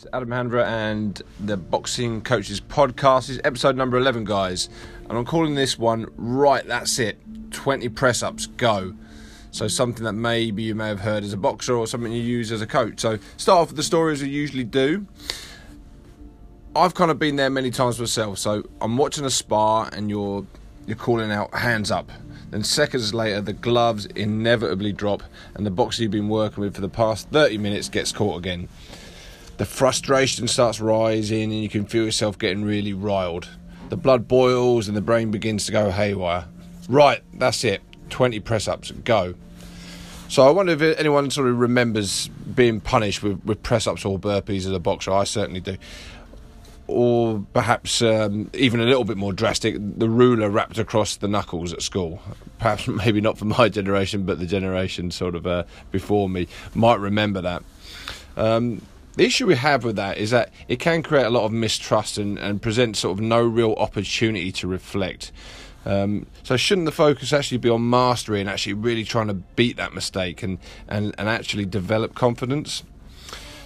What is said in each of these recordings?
Is Adam Handra and the Boxing Coaches Podcast. This is episode number 11, guys. And I'm calling this one Right, That's It 20 Press Ups, Go. So, something that maybe you may have heard as a boxer or something you use as a coach. So, start off with the story as we usually do. I've kind of been there many times myself. So, I'm watching a spar and you're, you're calling out hands up. Then seconds later, the gloves inevitably drop, and the boxer you've been working with for the past 30 minutes gets caught again. The frustration starts rising, and you can feel yourself getting really riled. The blood boils, and the brain begins to go haywire. Right, that's it. 20 press ups, go. So I wonder if anyone sort of remembers being punished with, with press ups or burpees as a boxer. I certainly do or perhaps um, even a little bit more drastic, the ruler wrapped across the knuckles at school. Perhaps maybe not for my generation, but the generation sort of uh, before me might remember that. Um, the issue we have with that is that it can create a lot of mistrust and, and present sort of no real opportunity to reflect. Um, so shouldn't the focus actually be on mastery and actually really trying to beat that mistake and, and, and actually develop confidence?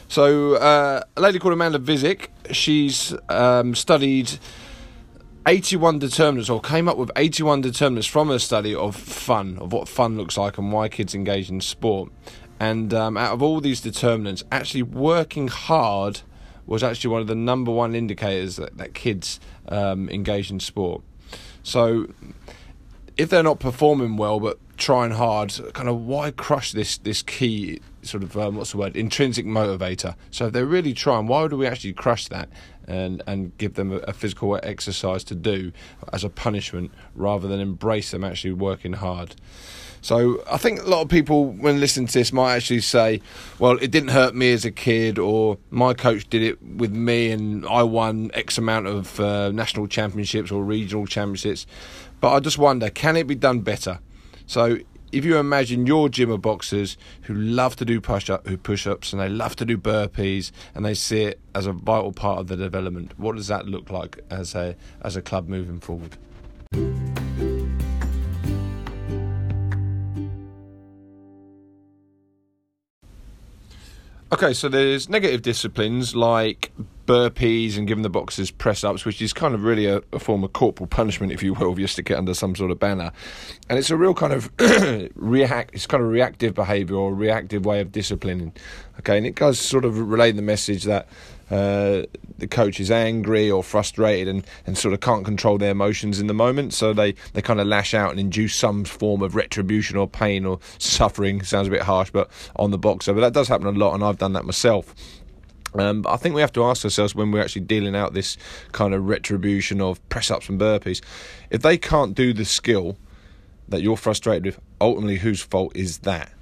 So, uh, a lady called Amanda Visek, she's um, studied 81 determinants, or came up with 81 determinants from her study of fun, of what fun looks like and why kids engage in sport. And um, out of all these determinants, actually working hard was actually one of the number one indicators that, that kids um, engage in sport. So, if they're not performing well but trying hard, kind of why crush this this key sort of um, what's the word intrinsic motivator? So if they're really trying, why do we actually crush that and and give them a, a physical exercise to do as a punishment rather than embrace them actually working hard? So I think a lot of people, when listening to this, might actually say, "Well, it didn't hurt me as a kid," or "My coach did it with me, and I won X amount of uh, national championships or regional championships." But I just wonder, can it be done better? So if you imagine your gym of boxers who love to do push up, who push ups, and they love to do burpees, and they see it as a vital part of the development, what does that look like as a as a club moving forward? Okay, so there's negative disciplines like burpees and giving the boxers press ups, which is kind of really a, a, form of corporal punishment, if you will, if you stick it under some sort of banner. And it's a real kind of react, it's kind of reactive behaviour or reactive way of disciplining. Okay, and it does sort of relay the message that uh, the coach is angry or frustrated and, and sort of can't control their emotions in the moment. So they, they kind of lash out and induce some form of retribution or pain or suffering. Sounds a bit harsh, but on the boxer. But that does happen a lot, and I've done that myself. Um, but I think we have to ask ourselves when we're actually dealing out this kind of retribution of press ups and burpees, if they can't do the skill that you're frustrated with, ultimately whose fault is that?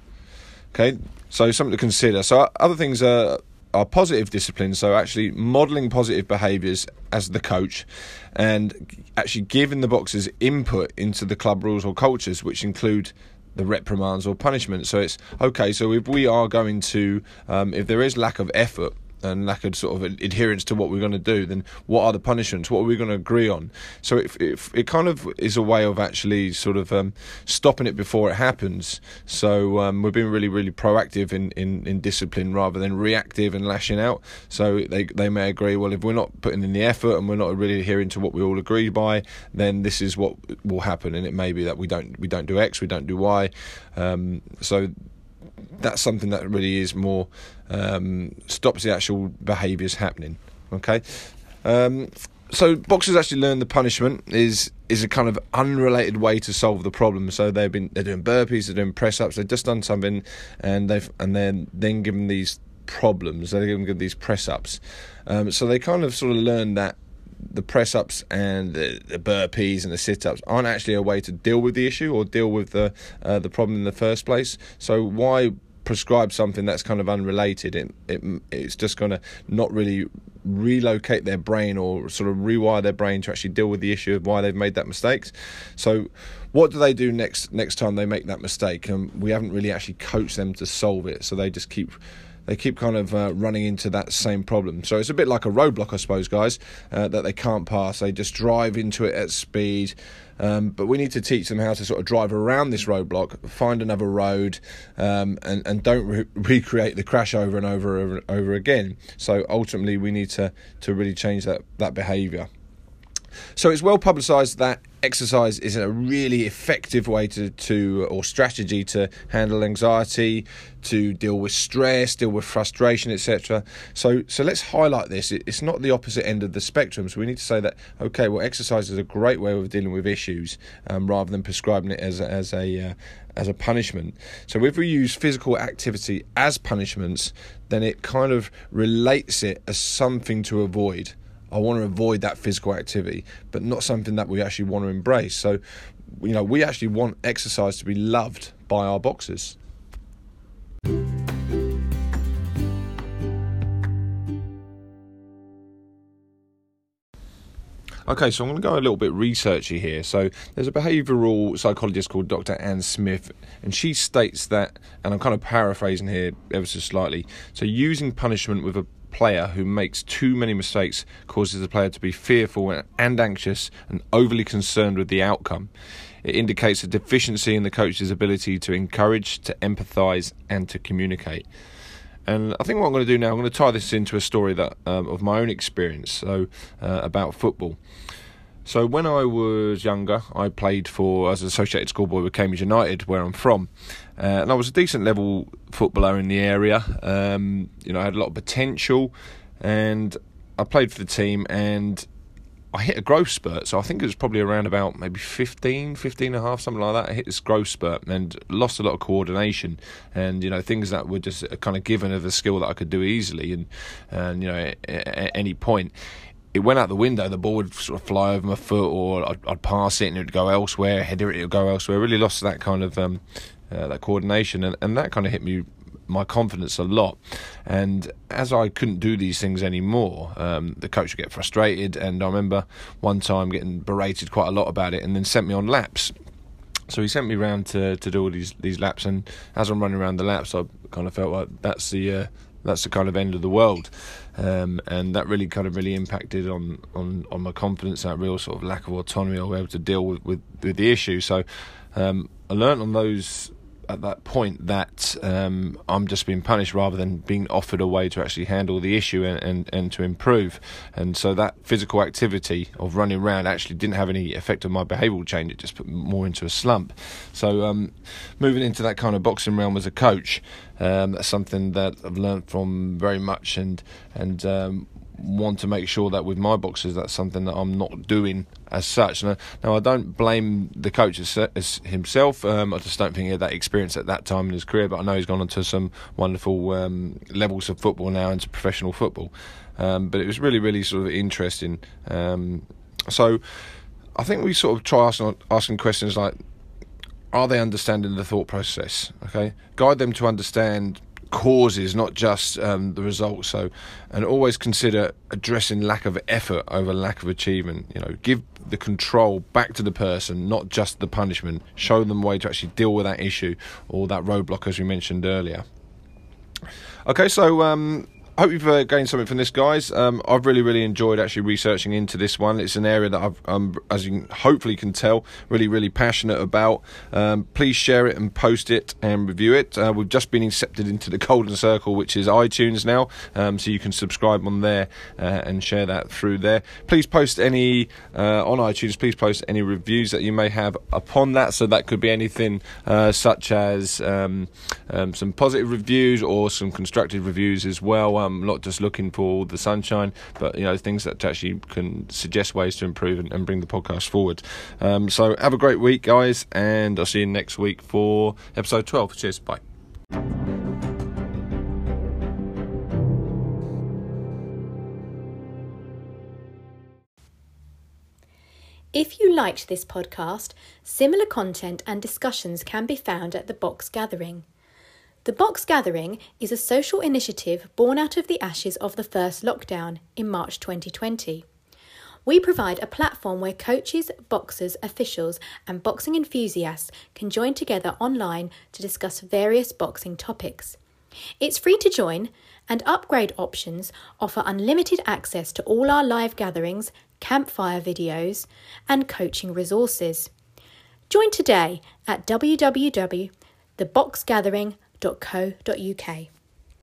Okay, so something to consider. So other things are are positive disciplines, so actually modelling positive behaviours as the coach and actually giving the boxers input into the club rules or cultures, which include the reprimands or punishment. So it's okay, so if we are going to, um, if there is lack of effort, and lack of sort of adherence to what we're going to do, then what are the punishments? What are we going to agree on? So it, it, it kind of is a way of actually sort of um, stopping it before it happens. So um, we've been really, really proactive in, in, in discipline rather than reactive and lashing out. So they, they may agree, well, if we're not putting in the effort and we're not really adhering to what we all agree by, then this is what will happen. And it may be that we don't we don't do X, we don't do Y. Um, so that's something that really is more um, stops the actual behaviours happening. Okay, um, so boxers actually learn the punishment is is a kind of unrelated way to solve the problem. So they've been they're doing burpees, they're doing press ups, they've just done something, and they've and then then given these problems, they're given these press ups. Um, so they kind of sort of learn that the press ups and the, the, burpees and the sit ups aren't actually a way to deal with the issue or deal with the uh, the problem in the first place. So why prescribe something that's kind of unrelated? It, it it's just going to not really relocate their brain or sort of rewire their brain to actually deal with the issue of why they've made that mistake. So what do they do next next time they make that mistake? And we haven't really actually coached them to solve it. So they just keep they keep kind of uh, running into that same problem. So it's a bit like a roadblock, I suppose, guys, uh, that they can't pass. They just drive into it at speed. Um, but we need to teach them how to sort of drive around this roadblock, find another road, um, and and don't re- recreate the crash over and over and over, over again. So ultimately, we need to to really change that that behaviour. So it's well publicised that exercise is a really effective way to, to or strategy to handle anxiety, to deal with stress, deal with frustration, etc. So so let's highlight this. It's not the opposite end of the spectrum. So we need to say that okay, well, exercise is a great way of dealing with issues um, rather than prescribing it as as a uh, as a punishment. So if we use physical activity as punishments, then it kind of relates it as something to avoid. I want to avoid that physical activity, but not something that we actually want to embrace. So, you know, we actually want exercise to be loved by our boxers. Okay, so I'm going to go a little bit researchy here. So there's a behavioural psychologist called Dr. Anne Smith, and she states that, and I'm kind of paraphrasing here ever so slightly. So using punishment with a player who makes too many mistakes causes the player to be fearful and anxious and overly concerned with the outcome. It indicates a deficiency in the coach's ability to encourage, to empathise, and to communicate. And I think what I'm going to do now, I'm going to tie this into a story that um, of my own experience, so uh, about football. So when I was younger, I played for as an associated schoolboy with Cambridge United, where I'm from, uh, and I was a decent level footballer in the area. Um, you know, I had a lot of potential, and I played for the team, and I hit a growth spurt. So I think it was probably around about maybe 15, 15 and a half, something like that. I hit this growth spurt and lost a lot of coordination, and you know things that were just kind of given of a skill that I could do easily, and and you know at, at any point it went out the window. The ball would sort of fly over my foot, or I'd, I'd pass it and it would go elsewhere. Header it, it would go elsewhere. Really lost that kind of um, uh, that coordination, and, and that kind of hit me my confidence a lot. And as I couldn't do these things anymore, um, the coach would get frustrated. And I remember one time getting berated quite a lot about it, and then sent me on laps. So he sent me around to, to do all these these laps, and as I'm running around the laps, I kind of felt like that's the uh, that's the kind of end of the world. Um, and that really kind of really impacted on, on, on my confidence, that real sort of lack of autonomy or able to deal with, with, with the issue. So um, I learned on those at that point that um, I'm just being punished rather than being offered a way to actually handle the issue and, and, and to improve. And so that physical activity of running around actually didn't have any effect on my behavioural change. It just put more into a slump. So um, moving into that kind of boxing realm as a coach, um, that's something that I've learned from very much and and um, want to make sure that with my boxers that's something that I'm not doing as such. Now, now I don't blame the coach as, as himself. Um, I just don't think he had that experience at that time in his career. But I know he's gone on to some wonderful um, levels of football now into professional football. Um, but it was really, really sort of interesting. Um, so I think we sort of try asking, asking questions like, are they understanding the thought process? Okay, guide them to understand causes, not just um, the results. So, and always consider addressing lack of effort over lack of achievement. You know, give the control back to the person, not just the punishment. Show them a way to actually deal with that issue or that roadblock, as we mentioned earlier. Okay, so um, hope you've uh, gained something from this, guys. Um, I've really, really enjoyed actually researching into this one. It's an area that I've, um, as you hopefully can tell, really, really passionate about. Um, please share it and post it and review it. Uh, we've just been accepted into the Golden Circle, which is iTunes now, um, so you can subscribe on there uh, and share that through there. Please post any uh, on iTunes. Please post any reviews that you may have upon that. So that could be anything uh, such as um, um, some positive reviews or some constructive reviews as well not just looking for the sunshine, but you know things that actually can suggest ways to improve and, and bring the podcast forward. Um, so have a great week, guys, and I'll see you next week for episode twelve. Cheers, bye. If you liked this podcast, similar content and discussions can be found at the Box Gathering. The Box Gathering is a social initiative born out of the ashes of the first lockdown in March 2020. We provide a platform where coaches, boxers, officials, and boxing enthusiasts can join together online to discuss various boxing topics. It's free to join, and upgrade options offer unlimited access to all our live gatherings, campfire videos, and coaching resources. Join today at www.theboxgathering.co.uk.